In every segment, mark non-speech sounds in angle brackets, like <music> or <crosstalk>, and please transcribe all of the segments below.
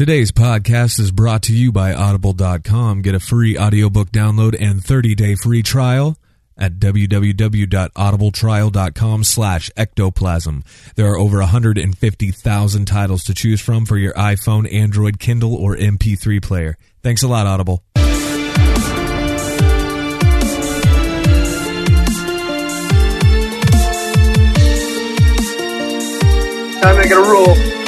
Today's podcast is brought to you by Audible.com. Get a free audiobook download and 30-day free trial at www.audibletrial.com slash ectoplasm. There are over 150,000 titles to choose from for your iPhone, Android, Kindle, or MP3 player. Thanks a lot, Audible. I make it a rule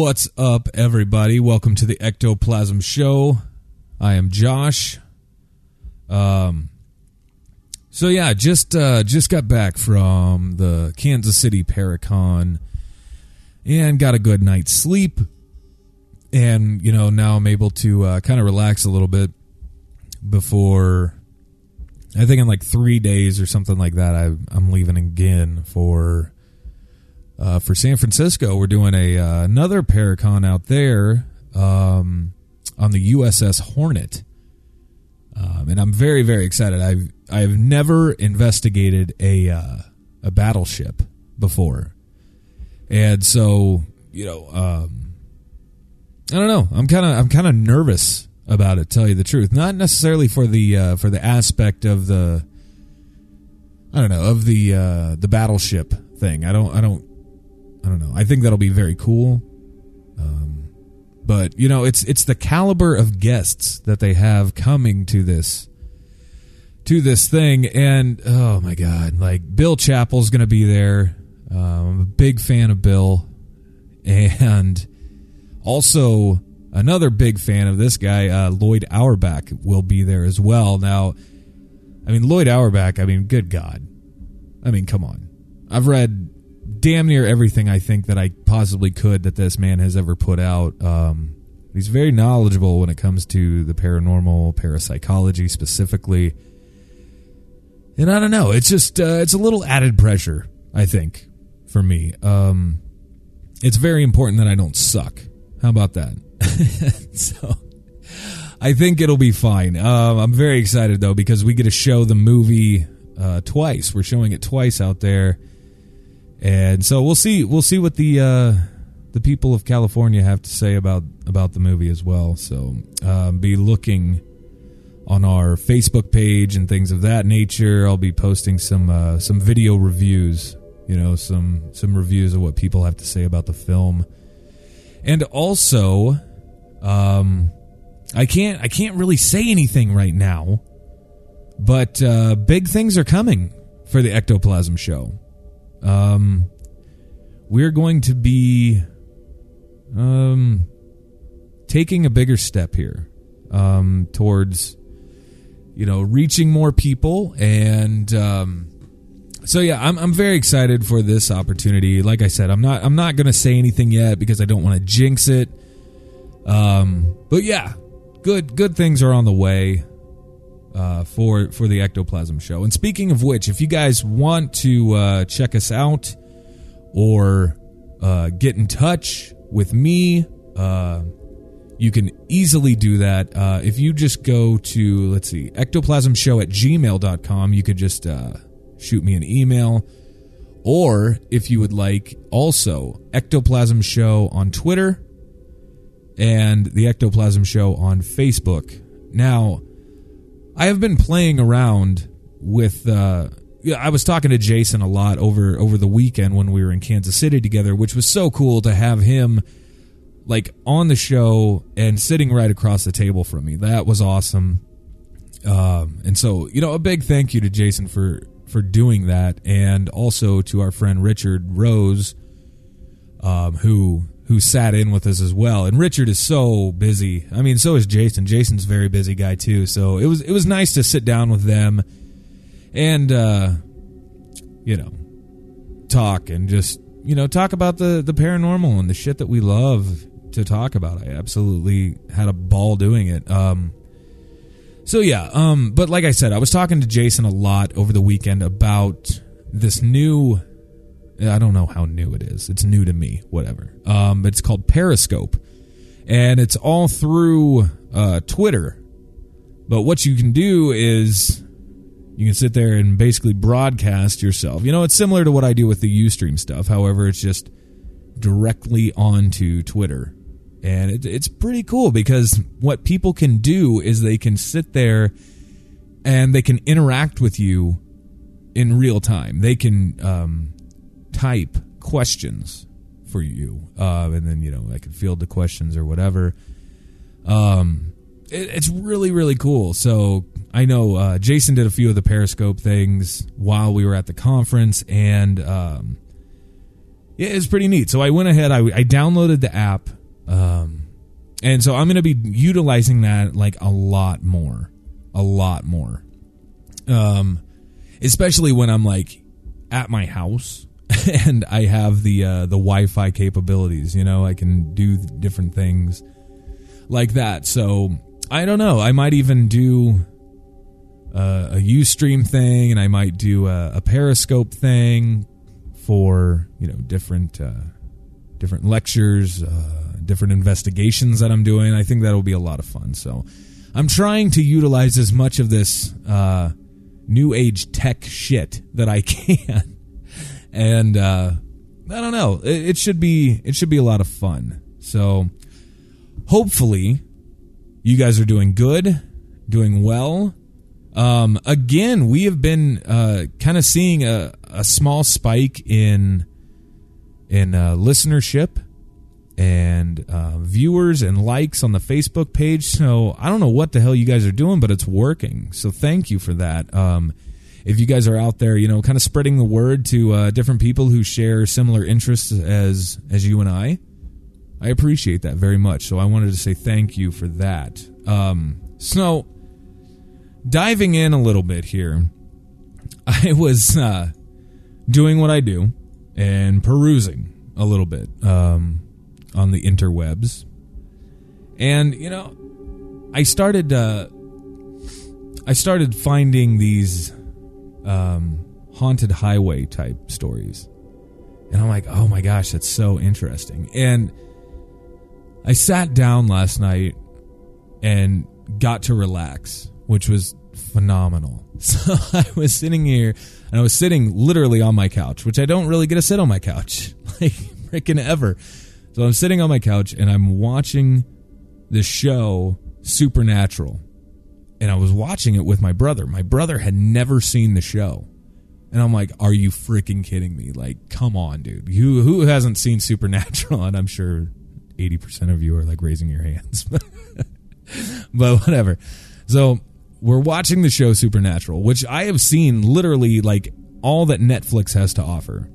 What's up, everybody? Welcome to the Ectoplasm Show. I am Josh. Um, so yeah, just uh, just got back from the Kansas City Paracon and got a good night's sleep. And you know, now I'm able to uh, kind of relax a little bit before. I think in like three days or something like that, I, I'm leaving again for uh, for San Francisco. We're doing a uh, another Paracon out there um, on the USS Hornet, um, and I'm very very excited. I've I've never investigated a uh, a battleship before, and so you know um, I don't know. I'm kind of I'm kind of nervous about it. Tell you the truth, not necessarily for the uh, for the aspect of the I don't know of the uh, the battleship thing. I don't I don't I don't know. I think that'll be very cool. Um, but you know, it's it's the caliber of guests that they have coming to this to this thing, and oh my god, like Bill Chappell's going to be there. Um, I'm a big fan of Bill, and also another big fan of this guy, uh, Lloyd Auerbach, will be there as well. Now, I mean Lloyd Auerbach. I mean, good God, I mean, come on. I've read damn near everything I think that I possibly could that this man has ever put out. Um, he's very knowledgeable when it comes to the paranormal, parapsychology specifically. And I don't know, it's just uh, it's a little added pressure, I think, for me. Um, it's very important that I don't suck. How about that? <laughs> so I think it'll be fine. Um, I'm very excited though because we get to show the movie uh, twice. We're showing it twice out there and so we'll see we'll see what the uh, the people of California have to say about about the movie as well. So um, be looking on our Facebook page and things of that nature. I'll be posting some uh, some video reviews, you know, some some reviews of what people have to say about the film, and also, um, I can't I can't really say anything right now, but uh, big things are coming for the Ectoplasm Show um, we're going to be um, taking a bigger step here um, towards you know reaching more people and um, so yeah I'm, I'm very excited for this opportunity. Like i said i'm not i'm not going to say anything yet because i don't want to jinx it. Um, but yeah good good things are on the way uh, for for the ectoplasm show. And speaking of which, if you guys want to uh, check us out or uh, get in touch with me, uh, you can easily do that. Uh, if you just go to let's see, ectoplasmshow at gmail.com, you could just uh, shoot me an email. Or if you would like, also Ectoplasm Show on Twitter and the Ectoplasm Show on Facebook. Now, I have been playing around with. Uh, I was talking to Jason a lot over over the weekend when we were in Kansas City together, which was so cool to have him like on the show and sitting right across the table from me. That was awesome. Um, and so, you know, a big thank you to Jason for for doing that, and also to our friend Richard Rose um, who who sat in with us as well. And Richard is so busy. I mean, so is Jason. Jason's a very busy guy too. So it was it was nice to sit down with them and uh, you know talk and just you know talk about the the paranormal and the shit that we love to talk about. I absolutely had a ball doing it. Um, so yeah, um, but like I said, I was talking to Jason a lot over the weekend about this new. I don't know how new it is. It's new to me. Whatever. Um, it's called Periscope, and it's all through uh, Twitter. But what you can do is you can sit there and basically broadcast yourself. You know, it's similar to what I do with the UStream stuff. However, it's just directly onto Twitter. And it, it's pretty cool because what people can do is they can sit there and they can interact with you in real time. They can um, type questions for you, uh, and then you know I can field the questions or whatever. Um, it, it's really really cool. So I know uh, Jason did a few of the Periscope things while we were at the conference, and um, yeah, it's pretty neat. So I went ahead, I, I downloaded the app, um, and so I'm going to be utilizing that like a lot more, a lot more, um, especially when I'm like at my house <laughs> and I have the uh, the Wi-Fi capabilities. You know, I can do different things like that. So I don't know. I might even do uh, a UStream thing, and I might do a, a Periscope thing for you know different uh, different lectures, uh, different investigations that I'm doing. I think that'll be a lot of fun. So I'm trying to utilize as much of this uh, new age tech shit that I <laughs> can, and uh, I don't know. It, it should be it should be a lot of fun. So hopefully you guys are doing good, doing well. Um, again, we have been uh, kind of seeing a, a small spike in in uh, listenership and uh, viewers and likes on the Facebook page. So I don't know what the hell you guys are doing, but it's working. So thank you for that. Um, if you guys are out there, you know, kind of spreading the word to uh, different people who share similar interests as as you and I, I appreciate that very much. So I wanted to say thank you for that. Um, so diving in a little bit here, <laughs> I was uh, doing what I do and perusing a little bit um, on the interwebs, and you know, I started uh, I started finding these um, haunted highway type stories, and I'm like, oh my gosh, that's so interesting. And I sat down last night and got to relax, which was phenomenal. <laughs> So I was sitting here and I was sitting literally on my couch, which I don't really get to sit on my couch <laughs> like freaking ever. So I'm sitting on my couch and I'm watching the show Supernatural. And I was watching it with my brother. My brother had never seen the show. And I'm like, are you freaking kidding me? Like, come on, dude. Who who hasn't seen Supernatural? <laughs> And I'm sure 80% of you are like raising your hands. <laughs> but whatever. So we're watching the show Supernatural, which I have seen literally like all that Netflix has to offer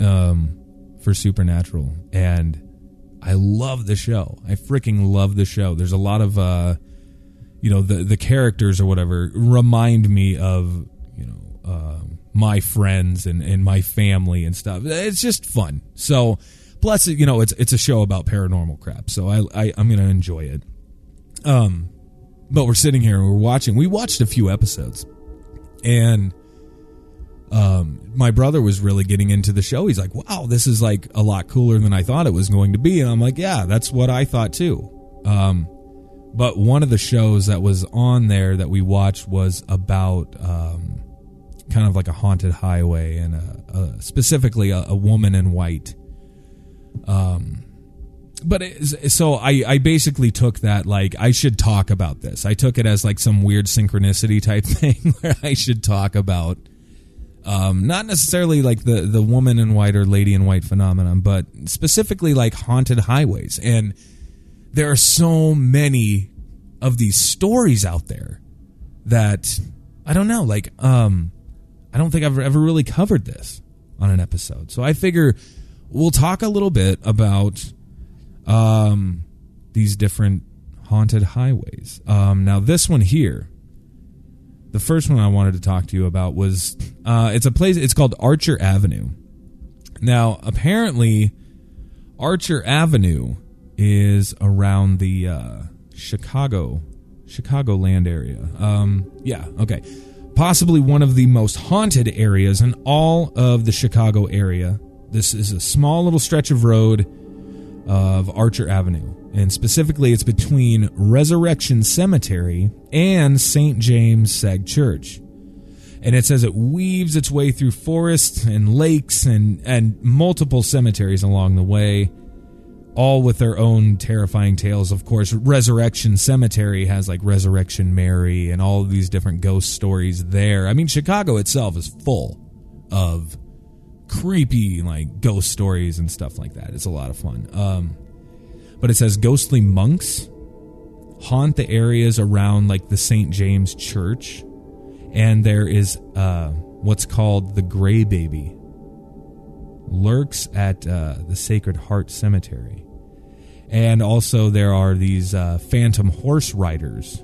um, for Supernatural. And I love the show. I freaking love the show. There's a lot of, uh, you know, the, the characters or whatever remind me of, you know, uh, my friends and, and my family and stuff. It's just fun. So, plus, you know, it's it's a show about paranormal crap. So I, I I'm gonna enjoy it. Um, but we're sitting here and we're watching. We watched a few episodes, and um, my brother was really getting into the show. He's like, "Wow, this is like a lot cooler than I thought it was going to be." And I'm like, "Yeah, that's what I thought too." Um, but one of the shows that was on there that we watched was about um, kind of like a haunted highway and a, a, specifically a, a woman in white. Um, but it, so I, I basically took that like I should talk about this. I took it as like some weird synchronicity type <laughs> thing where I should talk about um, not necessarily like the the woman in white or lady in white phenomenon, but specifically like haunted highways. And there are so many of these stories out there that I don't know. Like, um, I don't think I've ever really covered this on an episode. So I figure we'll talk a little bit about um, these different haunted highways. Um, now, this one here, the first one I wanted to talk to you about was uh, it's a place. It's called Archer Avenue. Now, apparently, Archer Avenue is around the uh, Chicago, Chicagoland area. Um, yeah, okay. Possibly one of the most haunted areas in all of the Chicago area. This is a small little stretch of road of Archer Avenue. And specifically, it's between Resurrection Cemetery and St. James Sag Church. And it says it weaves its way through forests and lakes and, and multiple cemeteries along the way all with their own terrifying tales. Of course, Resurrection Cemetery has like Resurrection Mary and all these different ghost stories there. I mean, Chicago itself is full of creepy like ghost stories and stuff like that. It's a lot of fun. Um, but it says ghostly monks haunt the areas around like the St. James Church, and there is uh, what's called the Gray Baby lurks at uh, the Sacred Heart Cemetery. And also, there are these uh, phantom horse riders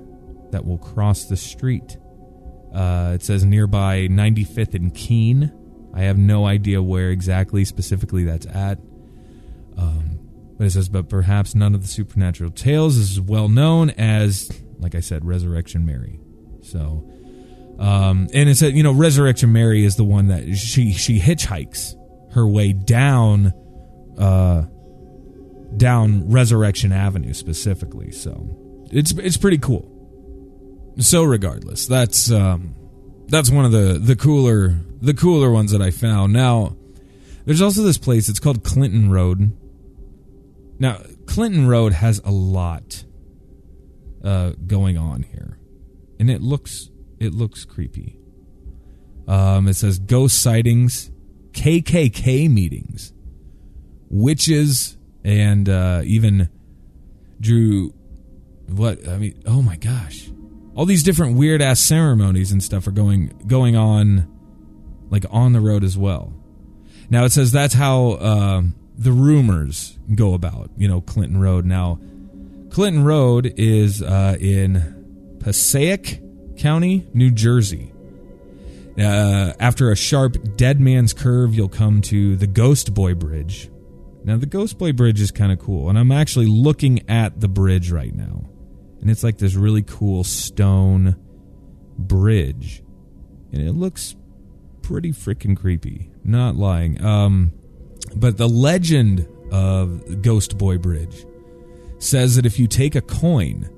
that will cross the street. Uh, it says nearby 95th and Kean. I have no idea where exactly, specifically, that's at. Um, but it says, but perhaps none of the supernatural tales is as well known as, like I said, Resurrection Mary. So, um, and it said, you know, Resurrection Mary is the one that she she hitchhikes her way down uh, down Resurrection Avenue specifically. So it's it's pretty cool. So regardless, that's um, that's one of the the cooler the cooler ones that I found. Now there's also this place. It's called Clinton Road. Now Clinton Road has a lot uh, going on here, and it looks it looks creepy. Um, it says ghost sightings KKK meetings, witches, and uh, even drew what I mean. Oh my gosh, all these different weird ass ceremonies and stuff are going going on, like on the road as well. Now it says that's how uh, the rumors go about. You know, Clinton Road. Now, Clinton Road is uh, in Passaic County, New Jersey. Uh, after a sharp dead man's curve, you'll come to the Ghost Boy Bridge. Now, the Ghost Boy Bridge is kind of cool, and I'm actually looking at the bridge right now. And it's like this really cool stone bridge. And it looks pretty freaking creepy. Not lying. Um, but the legend of Ghost Boy Bridge says that if you take a coin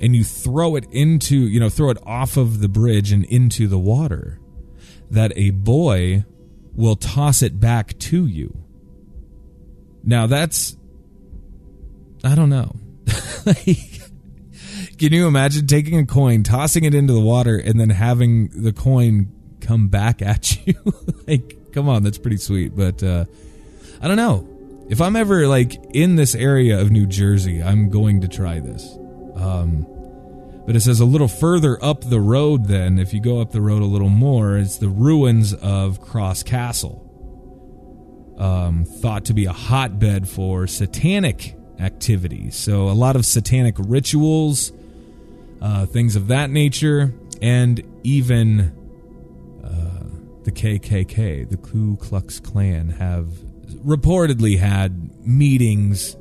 and you throw it into, you know, throw it off of the bridge and into the water, that a boy will toss it back to you. Now that's I don't know. <laughs> Can you imagine taking a coin, tossing it into the water, and then having the coin come back at <laughs> you? like, come on, that's pretty sweet. But uh, I don't know. If I'm ever like in this area of New Jersey, I'm going to try this. Um, but it says a little further up the road, then, if you go up the road a little more, it's the ruins of Cross Castle. Um, thought to be a hotbed for satanic activity. So, a lot of satanic rituals, uh, things of that nature, and even uh, the KKK, the Ku Klux Klan, have reportedly had meetings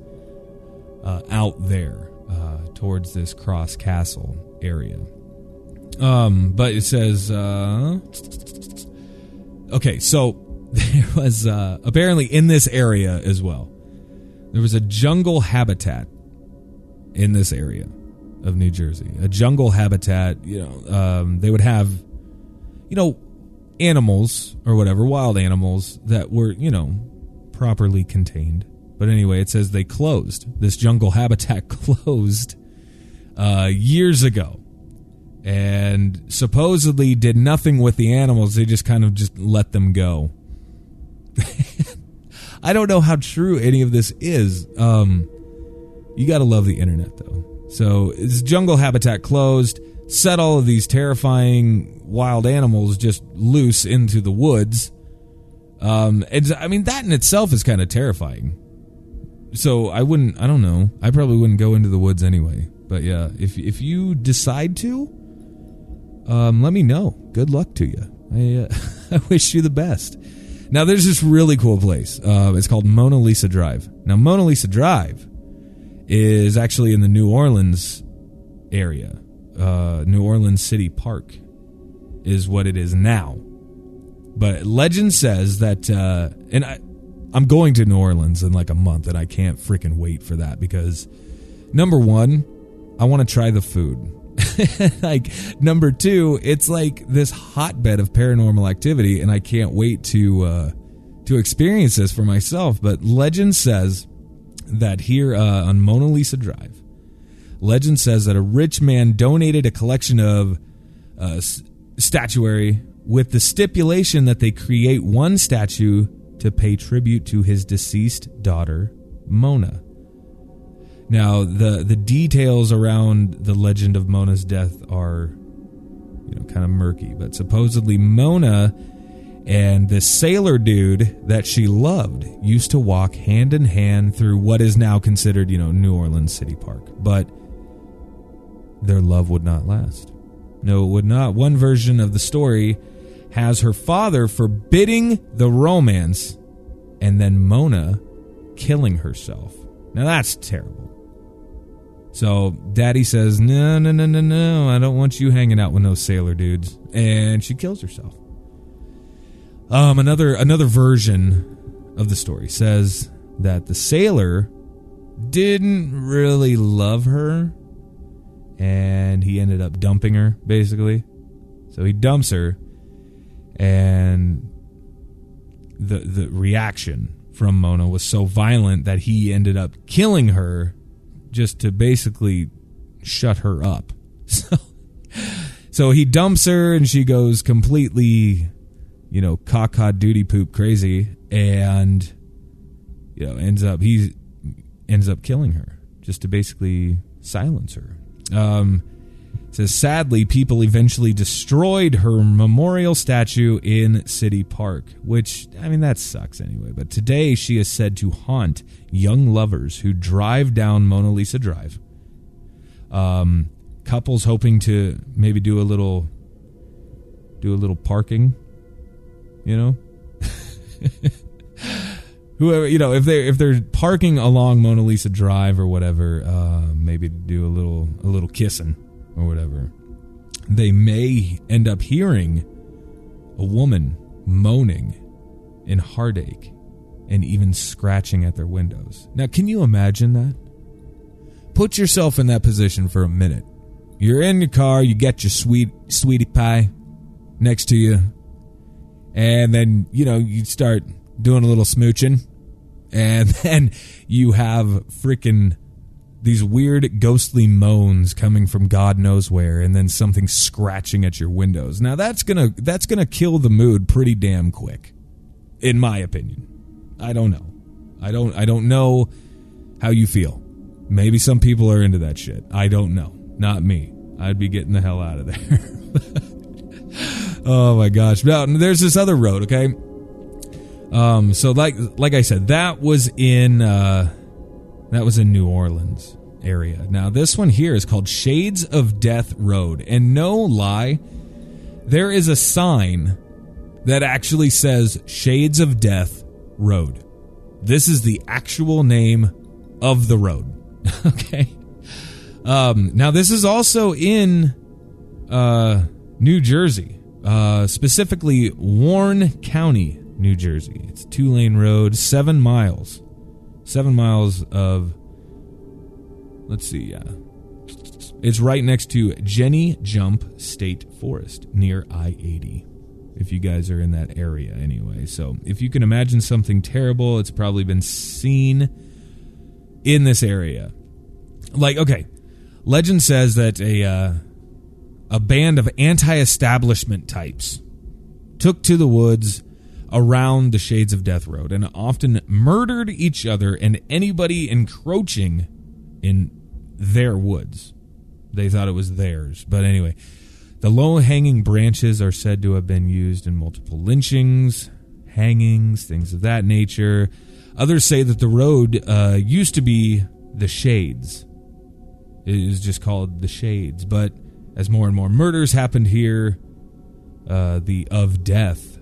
uh, out there uh, towards this Cross Castle area. Um, but it says, uh, okay, so there was uh, apparently in this area as well. There was a jungle habitat in this area of New Jersey. A jungle habitat, you know, um, they would have, you know, animals or whatever, wild animals that were, you know, properly contained. But anyway, it says they closed. This jungle habitat <laughs> closed uh, years ago and supposedly did nothing with the animals. They just kind of just let them go. <laughs> I don't know how true any of this is. Um, you got to love the internet, though. So, this jungle habitat closed, set all of these terrifying wild animals just loose into the woods. Um, it's, I mean, that in itself is kind of terrifying. So I wouldn't. I don't know. I probably wouldn't go into the woods anyway. But yeah, if if you decide to, um, let me know. Good luck to you. I uh, <laughs> I wish you the best. Now there's this really cool place. Uh, it's called Mona Lisa Drive. Now Mona Lisa Drive is actually in the New Orleans area. Uh, New Orleans City Park is what it is now. But legend says that, uh, and I, I'm going to New Orleans in like a month, and I can't freaking wait for that because number one, I want to try the food. <laughs> like number two, it's like this hotbed of paranormal activity, and I can't wait to uh, to experience this for myself. But legend says that here uh, on Mona Lisa Drive, legend says that a rich man donated a collection of uh, statuary with the stipulation that they create one statue to pay tribute to his deceased daughter, Mona. Now, the the details around the legend of Mona's death are you know kind of murky, but supposedly Mona and the sailor dude that she loved used to walk hand in hand through what is now considered, you know, New Orleans City Park. But their love would not last. No, it would not. One version of the story has her father forbidding the romance and then Mona killing herself. Now that's terrible. So daddy says, No, no, no, no, no. I don't want you hanging out with those sailor dudes. And she kills herself. Um, another another version of the story says that the sailor didn't really love her and he ended up dumping her basically. So he dumps her and the the reaction from Mona was so violent that he ended up killing her just to basically shut her up. <laughs> So so he dumps her and she goes completely you know caca duty poop crazy and you know ends up he ends up killing her just to basically silence her. Um says sadly people eventually destroyed her memorial statue in city park which i mean that sucks anyway. But today she is said to haunt young lovers who drive down mona lisa drive. Um, couples hoping to maybe do a little do a little parking you know? <laughs> Whoever you know if they if they're parking along mona lisa drive or whatever uh, maybe do a little a little kissing or whatever, they may end up hearing a woman moaning in heartache and even scratching at their windows. Now, can you imagine that? Put yourself in that position for a minute. You're in your car, you get your sweet sweetie pie next to you, and then, you know, you start doing a little smooching, and <laughs> then you have freaking these weird ghostly moans coming from God knows where, and then something scratching at your windows. Now that's gonna that's gonna kill the mood pretty damn quick, in my opinion. I don't know. I don't I don't know how you feel. Maybe some people are into that shit. I don't know. Not me. I'd be getting the hell out of there. <laughs> oh my gosh. Now there's this other road, okay? Um so like like I said, that was in uh that was in New Orleans area. Now, this one here is called Shades of Death Road. And no lie, there is a sign that actually says Shades of Death Road. This is the actual name of the road. <laughs> okay. Um, now, this is also in uh, New Jersey, uh, specifically Warren County, New Jersey. It's two lane road, seven miles seven miles of let's see yeah. It's right next to jenny jump state forest near i-80 if you guys are in that area anyway. So if you can imagine something terrible it's probably been seen in this area. Like okay legend says that a uh, a band of anti-establishment types took to the woods around the Shades of Death Road and often murdered each other and anybody encroaching in their woods. They thought it was theirs. But anyway, the low hanging branches are said to have been used in multiple lynchings, hangings, things of that nature. Others say that the road uh, used to be the Shades. It is just called the Shades, but as more and more murders happened here, uh, the of death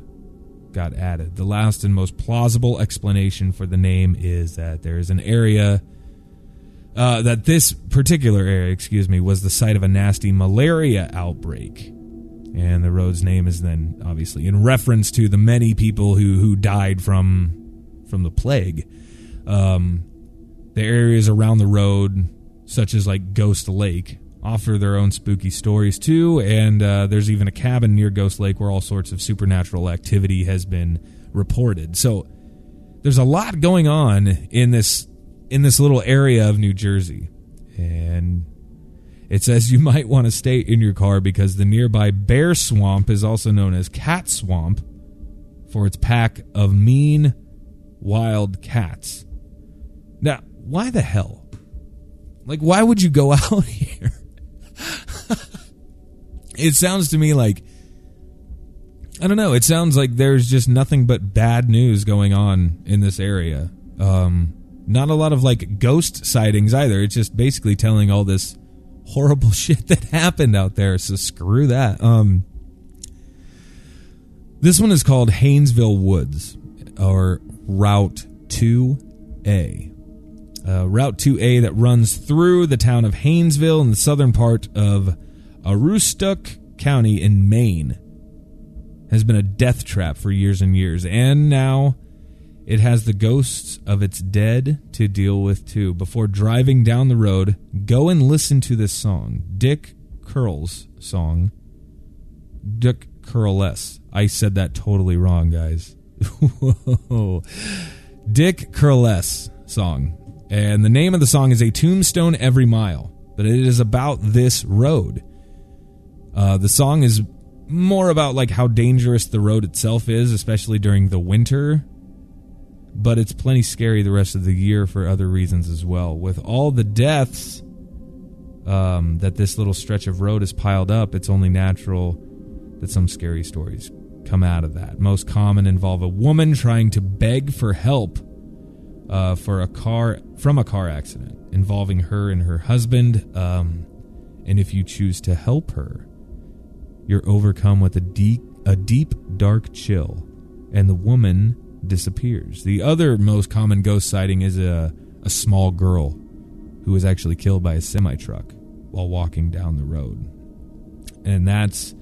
got added. The last and most plausible explanation for the name is that there is an area uh, that this particular area, excuse me, was the site of a nasty malaria outbreak. And the road's name is then obviously in reference to the many people who, who died from from the plague. Um, the areas around the road, such as like Ghost Lake, offer their own spooky stories too. And uh, there's even a cabin near Ghost Lake where all sorts of supernatural activity has been reported. So there's a lot going on in this in this little area of New Jersey. And it says you might want to stay in your car because the nearby Bear Swamp is also known as Cat Swamp for its pack of mean wild cats. Now, why the hell? Like, why would you go <laughs> out here? <laughs> it sounds to me like I don't know. It sounds like there's just nothing but bad news going on in this area. Um, not a lot of like ghost sightings either. It's just basically telling all this horrible <laughs> shit that happened out there. So screw that. Um, this one is called Haynesville Woods or Route 2A. Uh, Route 2A that runs through the town of Haynesville in the southern part of Aroostook County in Maine has been a death trap for years and years. And now it has the ghosts of its dead to deal with too. Before driving down the road, go and listen to this song. Dick Curl's song. Dick Curless. I said that totally wrong, guys. <laughs> Dick Curless song. And the name of the song is A Tombstone Every Mile. But it is about this road. Uh, the song is more about like how dangerous the road itself is, especially during the winter but it's plenty scary the rest of the year for other reasons as well. With all the deaths um, that this little stretch of road has piled up, it's only natural that some scary stories come out of that. Most common involve a woman trying to beg for help uh, for a car from a car accident involving her and her husband. Um, and if you choose to help her, you're overcome with a deep, a deep, dark chill, and the woman disappears. The other most common ghost sighting is a, a small girl who was actually killed by a semi truck while walking down the road. And that's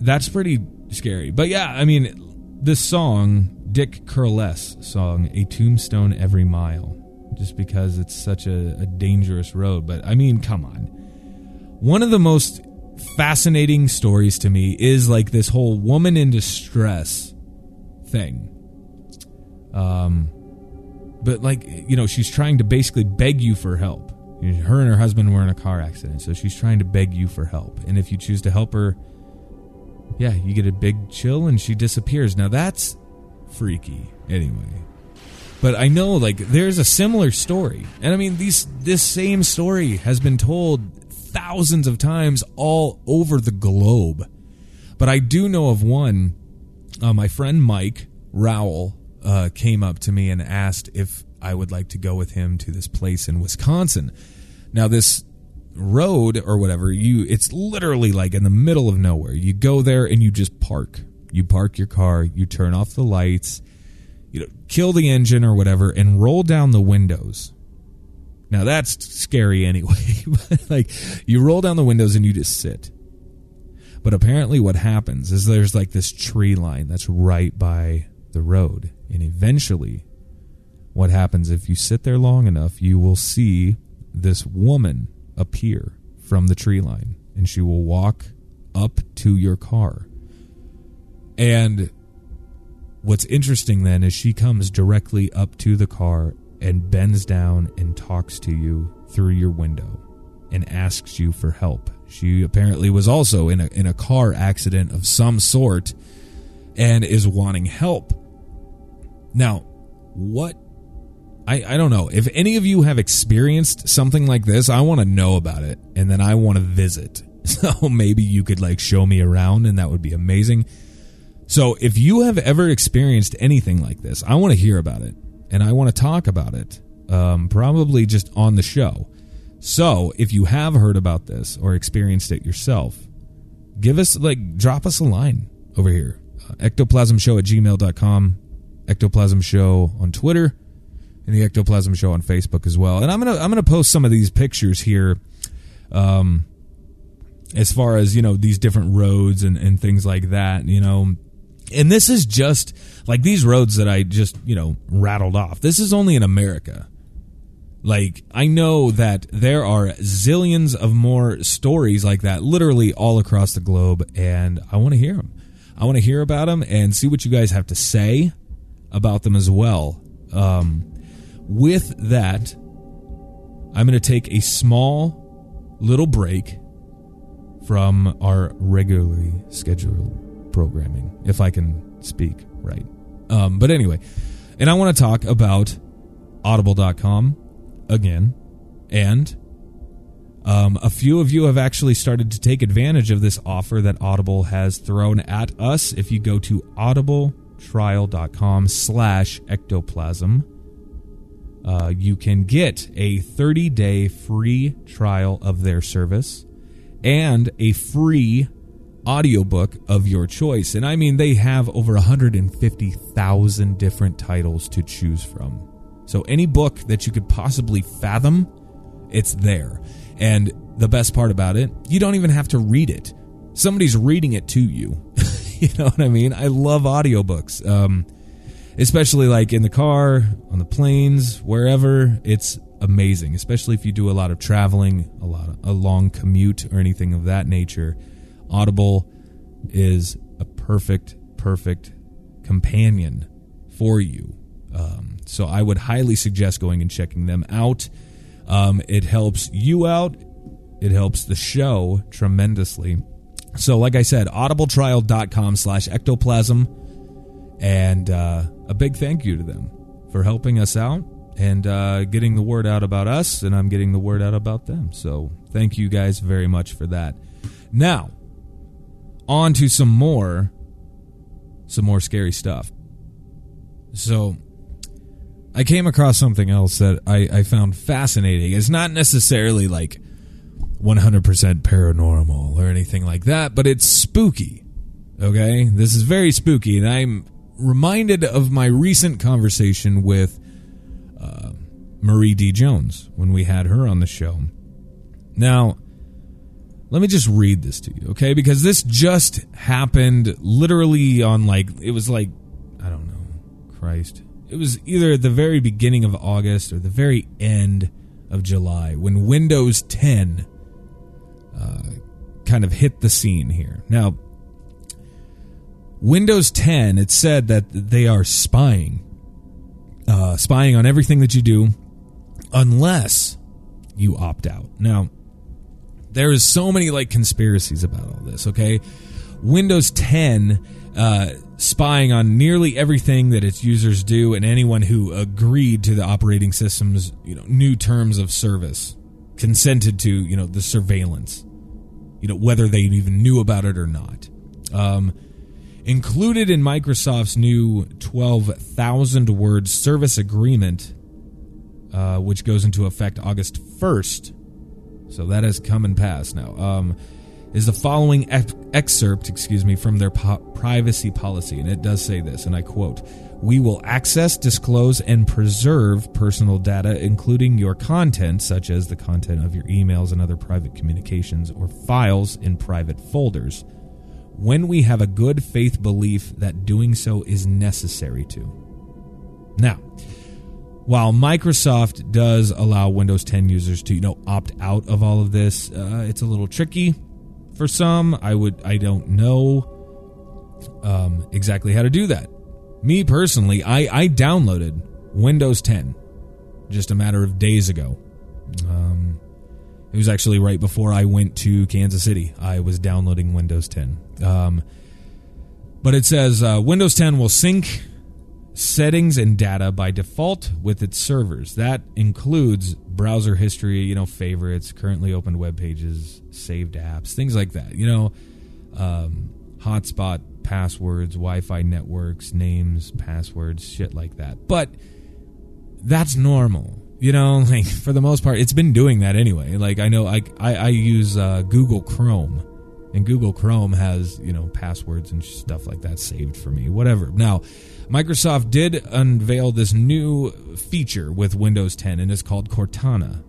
that's pretty scary. But yeah, I mean, this song, Dick Curless song, A Tombstone Every Mile, just because it's such a, a dangerous road. But I mean, come on. One of the most fascinating stories to me is like this whole woman in distress thing. Um, but like you know, she's trying to basically beg you for help. Her and her husband were in a car accident, so she's trying to beg you for help. And if you choose to help her, yeah, you get a big chill and she disappears. Now that's freaky, anyway. But I know like there's a similar story, and I mean these this same story has been told thousands of times all over the globe. But I do know of one uh, my friend Mike Rowell uh, came up to me and asked if I would like to go with him to this place in Wisconsin. Now, this road or whatever, you it's literally like in the middle of nowhere. You go there and you just park. You park your car, you turn off the lights, you know, kill the engine or whatever, and roll down the windows. Now that's scary anyway. <laughs> like you roll down the windows and you just sit. But apparently, what happens is there's like this tree line that's right by the road. And eventually, what happens if you sit there long enough, you will see this woman appear from the tree line and she will walk up to your car. And what's interesting then is she comes directly up to the car and bends down and talks to you through your window and asks you for help. She apparently was also in a in a car accident of some sort and is wanting help. Now, what I, I don't know. If any of you have experienced something like this, I want to know about it and then I want to visit. <laughs> So maybe you could like show me around and that would be amazing. So if you have ever experienced anything like this, I want to hear about it and I want to talk about it, um, probably just on the show. So if you have heard about this or experienced it yourself, give us, like, drop us a line over here. Uh, ectoplasmshow at gmail.com, ectoplasm show on Twitter, and the ectoplasm show on Facebook as well. And I'm gonna I'm gonna post some of these pictures here, um, as far as you know these different roads and and things like that. You know, and this is just like these roads that I just you know rattled off. This is only in America. Like I know that there are zillions of more stories like that, literally all across the globe, and I want to hear them. I want to hear about them and see what you guys have to say about them as well. Um, with that, I'm going to take a small little break from our regularly scheduled programming, if I can speak right. Um, but anyway, and I want to talk about audible.com again. And um, a few of you have actually started to take advantage of this offer that Audible has thrown at us. If you go to audibletrial.com slash ectoplasm, uh, you can get a 30 day free trial of their service and a free audiobook of your choice. And I mean, they have over 150,000 different titles to choose from. So any book that you could possibly fathom, it's there. And the best part about it, you don't even have to read it. Somebody's reading it to you. <laughs> you know what I mean? I love audiobooks. Um, especially like in the car, on the planes, wherever. It's amazing, especially if you do a lot of traveling, a lot of a long commute or anything of that nature. Audible is a perfect, perfect companion for you. Um, so I would highly suggest going and checking them out. Um, it helps you out. It helps the show tremendously. So, like I said, audibletrial.com slash ectoplasm. And uh, a big thank you to them for helping us out and uh, getting the word out about us, and I'm getting the word out about them. So, thank you guys very much for that. Now, on to some more, some more scary stuff. So, I came across something else that I, I found fascinating. It's not necessarily like 100% paranormal or anything like that, but it's spooky. Okay? This is very spooky, and I'm reminded of my recent conversation with uh, Marie D. Jones when we had her on the show. Now, let me just read this to you, okay? Because this just happened literally on like, it was like, I don't know, Christ. It was either at the very beginning of August or the very end of July when Windows 10 uh, kind of hit the scene here. Now, Windows 10, it said that they are spying, uh, spying on everything that you do, unless you opt out. Now, there is so many like conspiracies about all this. Okay, Windows 10 uh, spying on nearly everything that its users do, and anyone who agreed to the operating system's you know new terms of service, consented to you know the surveillance, you know whether they even knew about it or not. Um, included in Microsoft's new 12,000 word service agreement, uh, which goes into effect August 1st. So that has come and passed now. Um, is the following ex- excerpt, excuse me, from their po- privacy policy, and it does say this, and I quote: "We will access, disclose, and preserve personal data, including your content, such as the content of your emails and other private communications or files in private folders." when we have a good faith belief that doing so is necessary to. Now, while Microsoft does allow Windows 10 users to, you know, opt out of all of this, uh, it's a little tricky for some. I would, I don't know um, exactly how to do that. Me personally, I, I downloaded Windows 10 just a matter of days ago. Um, it was actually right before I went to Kansas City. I was downloading Windows 10. Um, but it says uh, Windows 10 will sync settings and data by default with its servers. That includes browser history, you know, favorites, currently opened web pages, saved apps, things like that. You know, um, hotspot passwords, Wi Fi networks, names, passwords, shit like that. But that's normal. You know, <laughs> like for the most part, it's been doing that anyway. Like I know I, I, I use uh, Google Chrome and Google Chrome has, you know, passwords and stuff like that saved for me, whatever. Now, Microsoft did unveil this new feature with Windows 10 and it's called Cortana.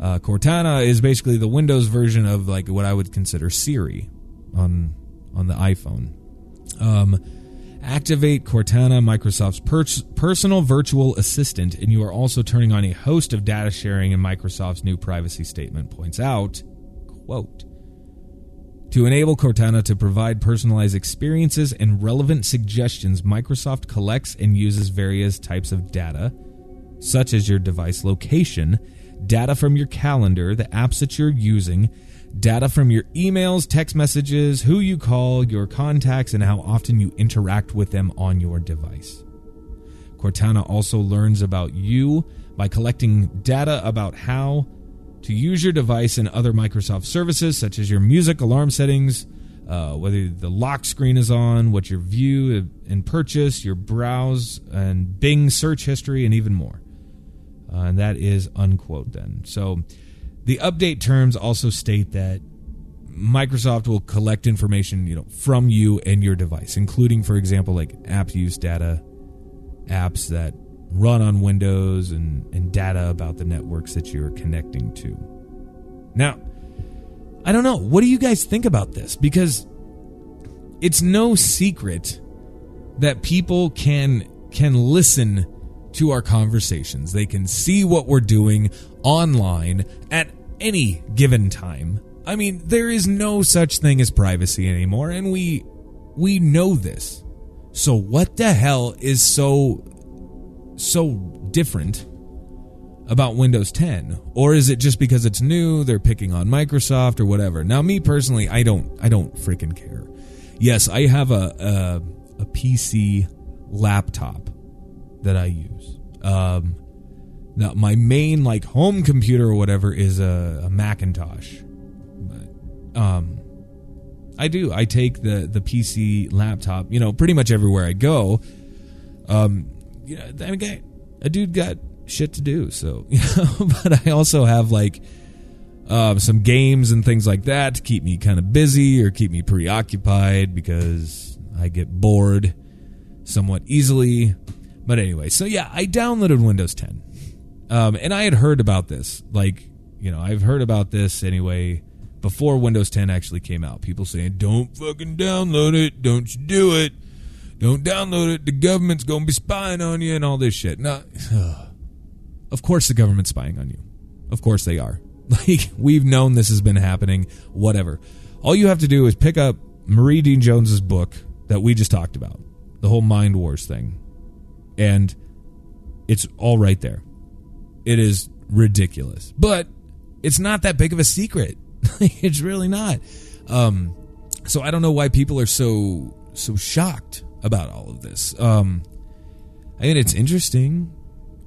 Uh, Cortana is basically the Windows version of like what I would consider Siri on on the iPhone. Um, activate Cortana, Microsoft's per- personal virtual assistant, and you are also turning on a host of data sharing. And Microsoft's new privacy statement points out, quote. To enable Cortana to provide personalized experiences and relevant suggestions, Microsoft collects and uses various types of data, such as your device location, data from your calendar, the apps that you're using, data from your emails, text messages, who you call, your contacts, and how often you interact with them on your device. Cortana also learns about you by collecting data about how to use your device and other Microsoft services, such as your music alarm settings, uh, whether the lock screen is on, what your view and purchase, your browse and Bing search history, and even more. Uh, and that is unquote then. So the update terms also state that Microsoft will collect information, you know, from you and your device, including, for example, like app use data, apps that run on Windows, and, and data about the networks that you're connecting to. Now, I don't know. What do you guys think about this? Because it's no secret that people can can listen to our conversations. They can see what we're doing online at any given time. I mean, there is no such thing as privacy anymore and we we know this. So what the hell is so so different about Windows 10 or is it just because it's new they're picking on Microsoft or whatever. Now me personally, I don't I don't freaking care. Yes, I have a a, a PC laptop that I use. Um now my main like home computer or whatever is a, a Macintosh. But, um I do. I take the the PC laptop, you know, pretty much everywhere I go. Um you know, I mean, a dude got shit to do, so <laughs> you know. But I also have like um, some games and things like that to keep me kind of busy or keep me preoccupied because I get bored somewhat easily. But anyway, so yeah, I downloaded Windows 10, um, and I had heard about this. Like, you know, I've heard about this anyway before Windows 10 actually came out. People saying, "Don't fucking download it! Don't you do it!" Don't download it. The government's going to be spying on you and all this shit. Now, <sighs> of course, the government's spying on you. Of course, they are. <laughs> Like, we've known this has been happening, whatever. All you have to do is pick up Marie Dean Jones's book that we just talked about, the whole Mind Wars thing, and it's all right there. It is ridiculous, but it's not that big of a secret. <laughs> it's really not. Um, so I don't know why people are so so shocked about all of this. Um, I mean, it's interesting,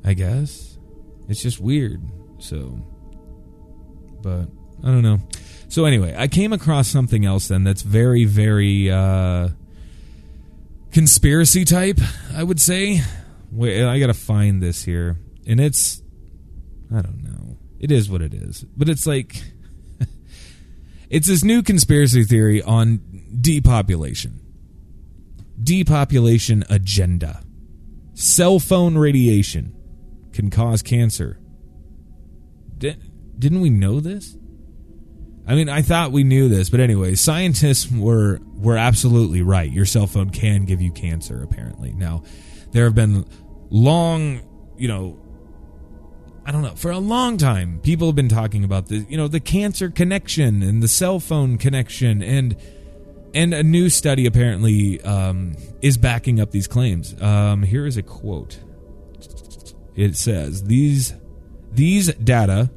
I guess. It's just weird. So, but I don't know. So anyway, I came across something else then that's very, very uh, conspiracy type. I would say. Wait, I gotta find this here, and it's I don't know. It is what it is, but it's like <laughs> it's this new conspiracy theory on depopulation depopulation agenda. Cell phone radiation can cause cancer. Did, didn't we know this? I mean, I thought we knew this, but anyway, scientists were were absolutely right. Your cell phone can give you cancer apparently. Now, there have been long, you know, I don't know, for a long time people have been talking about the, you know, the cancer connection and the cell phone connection and and a new study apparently um, is backing up these claims. Um, here is a quote. It says these these data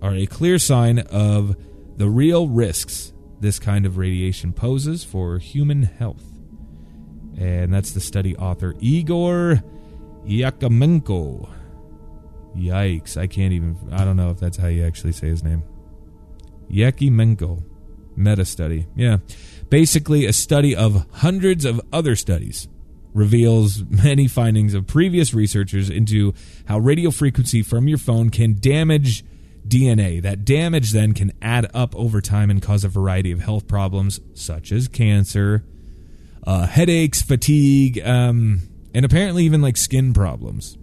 are a clear sign of the real risks this kind of radiation poses for human health. And that's the study author Igor Yakimenko. Yikes! I can't even. I don't know if that's how you actually say his name. Yakimenko. Meta study. Yeah. Basically, a study of hundreds of other studies reveals many findings of previous researchers into how radio frequency from your phone can damage DNA. That damage then can add up over time and cause a variety of health problems such as cancer, uh, headaches, fatigue, um, and apparently even like skin problems.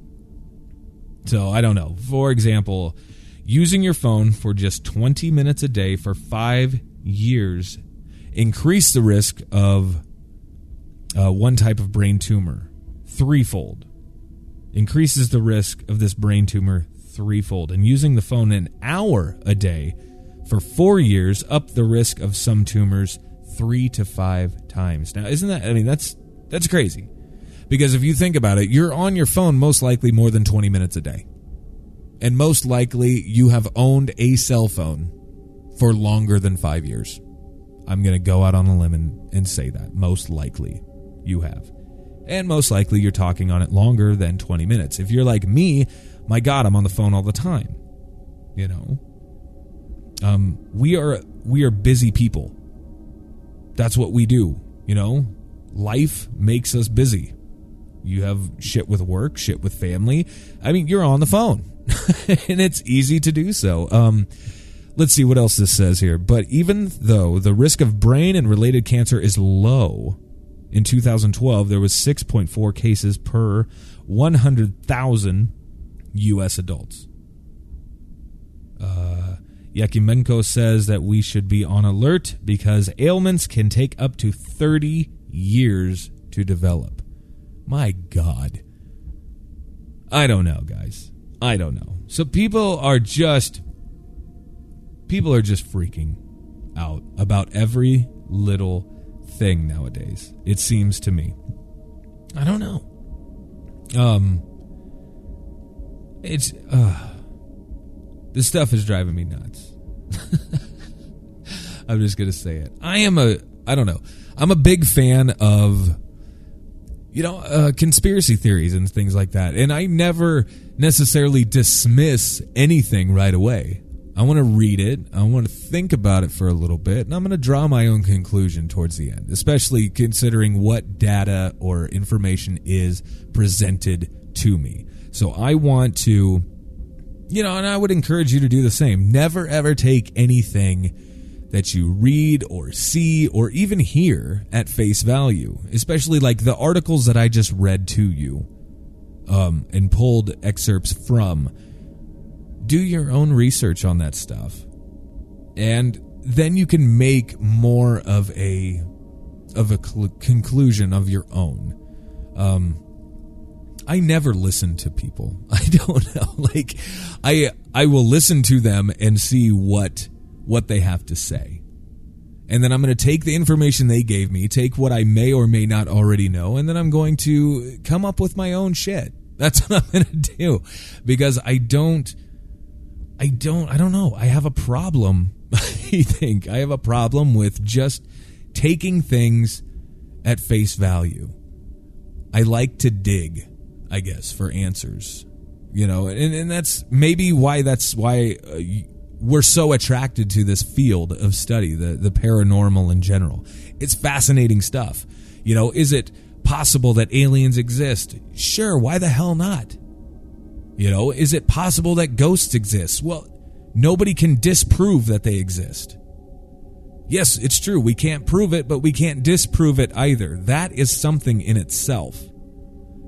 So I don't know. For example, using your phone for just 20 minutes a day for five years increase the risk of uh, one type of brain tumor threefold. Increases the risk of this brain tumor threefold. And using the phone an hour a day for four years up the risk of some tumors three to five times. Now, isn't that? I mean, that's that's crazy. Because if you think about it, you're on your phone most likely more than 20 minutes a day. And most likely you have owned a cell phone for longer than five years. I'm going to go out on a limb and, and say that. Most likely you have. And most likely you're talking on it longer than 20 minutes. If you're like me, my God, I'm on the phone all the time. You know? Um, we are we are busy people. That's what we do, you know? Life makes us busy. You have shit with work, shit with family. I mean, you're on the phone. <laughs> and it's easy to do so. Um, let's see what else this says here. But even though the risk of brain and related cancer is low, in 2012 there was 6.4 cases per 100,000 U.S. adults. Uh, Yakimenko says that we should be on alert because ailments can take up to 30 years to develop. My God. I don't know, guys. I don't know. So people are just people are just freaking out about every little thing nowadays. It seems to me. I don't know. Um it's uh this stuff is driving me nuts. <laughs> I'm just going to say it. I am a I don't know. I'm a big fan of you know, uh, conspiracy theories and things like that. And I never necessarily dismiss anything right away. I want to read it. I want to think about it for a little bit, and I'm going to draw my own conclusion towards the end, especially considering what data or information is presented to me. So I want to, you know, and I would encourage you to do the same. Never ever take anything that you read or see or even hear at face value, especially like the articles that I just read to you um, and pulled excerpts from. Do your own research on that stuff. And then you can make more of a of a cl- conclusion of your own. Um, I never listen to people. <laughs> I don't know. <laughs> Like I I will listen to them and see what what they have to say. And then I'm going to take the information they gave me, take what I may or may not already know, and then I'm going to come up with my own shit. <laughs> That's what I'm going to do because I don't I don't I don't know. I have a problem. <laughs> I think I have a problem with just taking things at face value. I like to dig, I guess, for answers. You know, and, and that's maybe why that's why uh, we're so attracted to this field of study, the, the paranormal in general. It's fascinating stuff. You know, is it possible that aliens exist? Sure, why the hell not? You know, is it possible that ghosts exist? Well, nobody can disprove that they exist. Yes, it's true. We can't prove it, but we can't disprove it either. That is something in itself.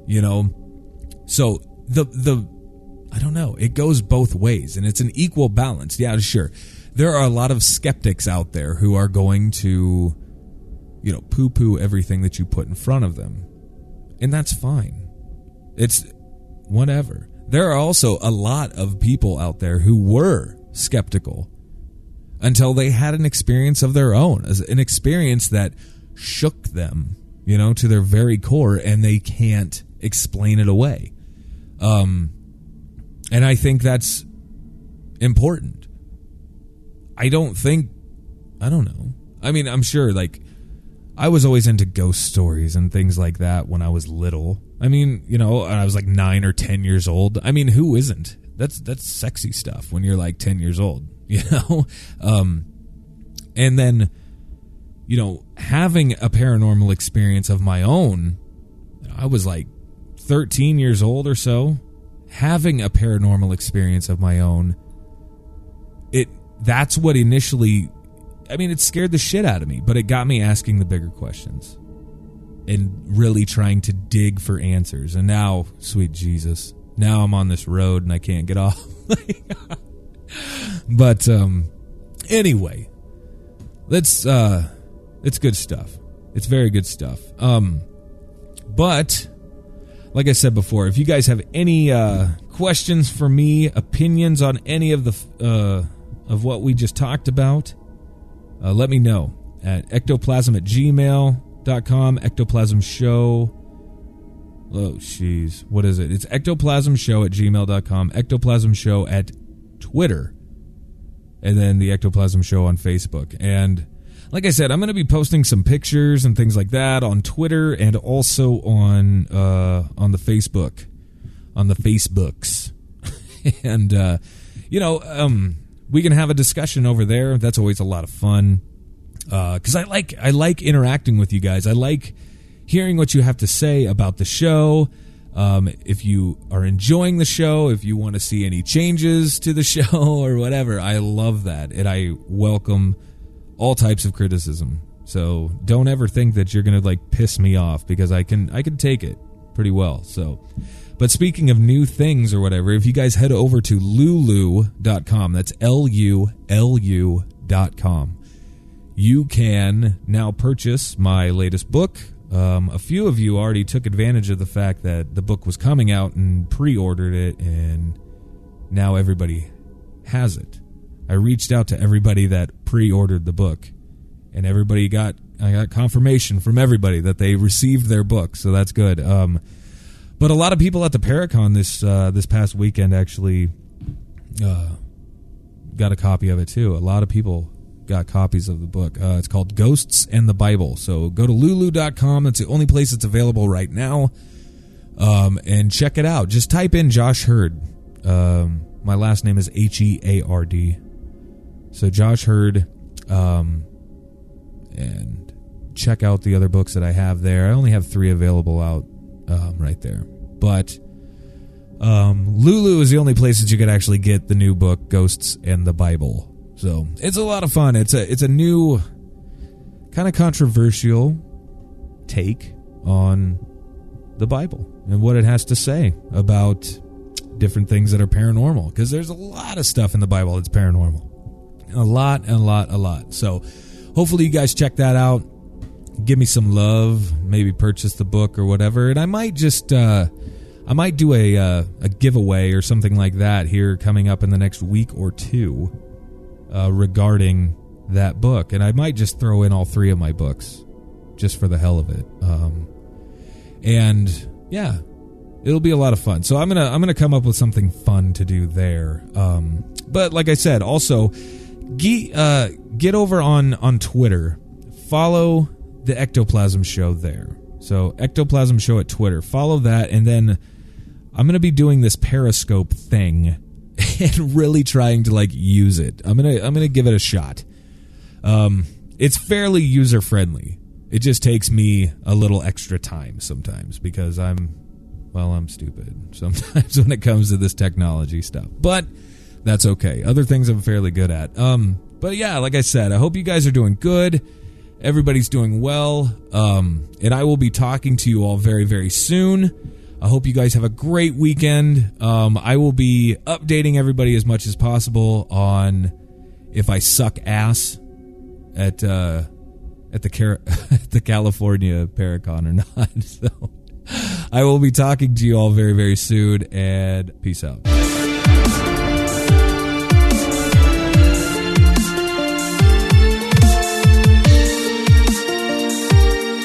You know, so the the I don't know. It goes both ways and it's an equal balance. Yeah, sure. There are a lot of skeptics out there who are going to, you know, poo poo everything that you put in front of them. And that's fine. It's whatever. There are also a lot of people out there who were skeptical until they had an experience of their own, an experience that shook them, you know, to their very core and they can't explain it away. Um, and I think that's important. I don't think, I don't know. I mean, I'm sure, like, I was always into ghost stories and things like that when I was little. I mean, you know, I was like nine or 10 years old. I mean, who isn't? That's, that's sexy stuff when you're like 10 years old, <laughs> you know? Um, and then you know having a paranormal experience of my own i was like 13 years old or so having a paranormal experience of my own it that's what initially i mean it scared the shit out of me but it got me asking the bigger questions and really trying to dig for answers. And now sweet jesus now i'm on this road and i can't get off. <laughs> But um anyway let's uh it's good stuff. It's very good stuff. Um but like i said before if you guys have any uh questions for me opinions on any of the uh of what we just talked about uh, let me know at ectoplasm at gmail.com ectoplasm show. Oh jeez. What is it? It's ectoplasm show at gmail.com ectoplasm show at twitter and then the ectoplasm show on facebook. And like i said i'm going to be posting some pictures and things like that on twitter and also on uh on the facebook on the facebooks. <laughs> And uh you know um we can have a discussion over there that's always a lot of fun because I like I like interacting with you guys. I like hearing what you have to say about the show. Um, if you are enjoying the show, if you want to see any changes to the <laughs> show or whatever, I love that, and I welcome all types of criticism. So don't ever think that you're gonna like piss me off because I can I can take it pretty well. So. But speaking of new things or whatever, if you guys head over to lulu.com, that's L U L U.com you can now purchase my latest book. Um, a few of you already took advantage of the fact that the book was coming out and pre ordered it, and now everybody has it. I reached out to everybody that pre ordered the book, and everybody got I got confirmation from everybody that they received their book, so that's good. Um, but a lot of people at the Paracon this uh, this past weekend actually uh, got a copy of it too. A lot of people got copies of the book. Uh, it's called Ghosts and the Bible. So go to lulu.com. It's the only place it's available right now. Um, and check it out. Just type in Josh Heard. Um, my last name is H E A R D. So Josh Heard. Um, and check out the other books that I have there. I only have three available out um, right there. But um, Lulu is the only place that you could actually get the new book, Ghosts and the Bible. So it's a lot of fun. It's a it's a new kind of controversial take on the Bible and what it has to say about different things that are paranormal. Because there's a lot of stuff in the Bible that's paranormal. A lot, and a lot, a lot. So hopefully you guys check that out. Give me some love. Maybe purchase the book or whatever. And I might just uh I might do a uh, a giveaway or something like that here coming up in the next week or two uh, regarding that book, and I might just throw in all three of my books just for the hell of it. Um, and yeah, it'll be a lot of fun. So I'm gonna I'm gonna come up with something fun to do there. Um, but like I said, also get uh, get over on on Twitter, follow the Ectoplasm Show there. So Ectoplasm Show at Twitter, follow that, and then I'm gonna be doing this Periscope thing <laughs> and really trying to like use it. I'm gonna I'm gonna give it a shot. Um, it's fairly user friendly. It just takes me a little extra time sometimes because I'm well, I'm stupid <laughs> sometimes when it comes to this technology stuff. But that's okay. Other things I'm fairly good at. Um, but yeah, like I said, I hope you guys are doing good. Everybody's doing well. Um, and I will be talking to you all very, very soon. I hope you guys have a great weekend. Um, I will be updating everybody as much as possible on if I suck ass at uh, at the Car- <laughs> the California Paracon or <laughs> not. So I will be talking to you all very very soon, and peace out.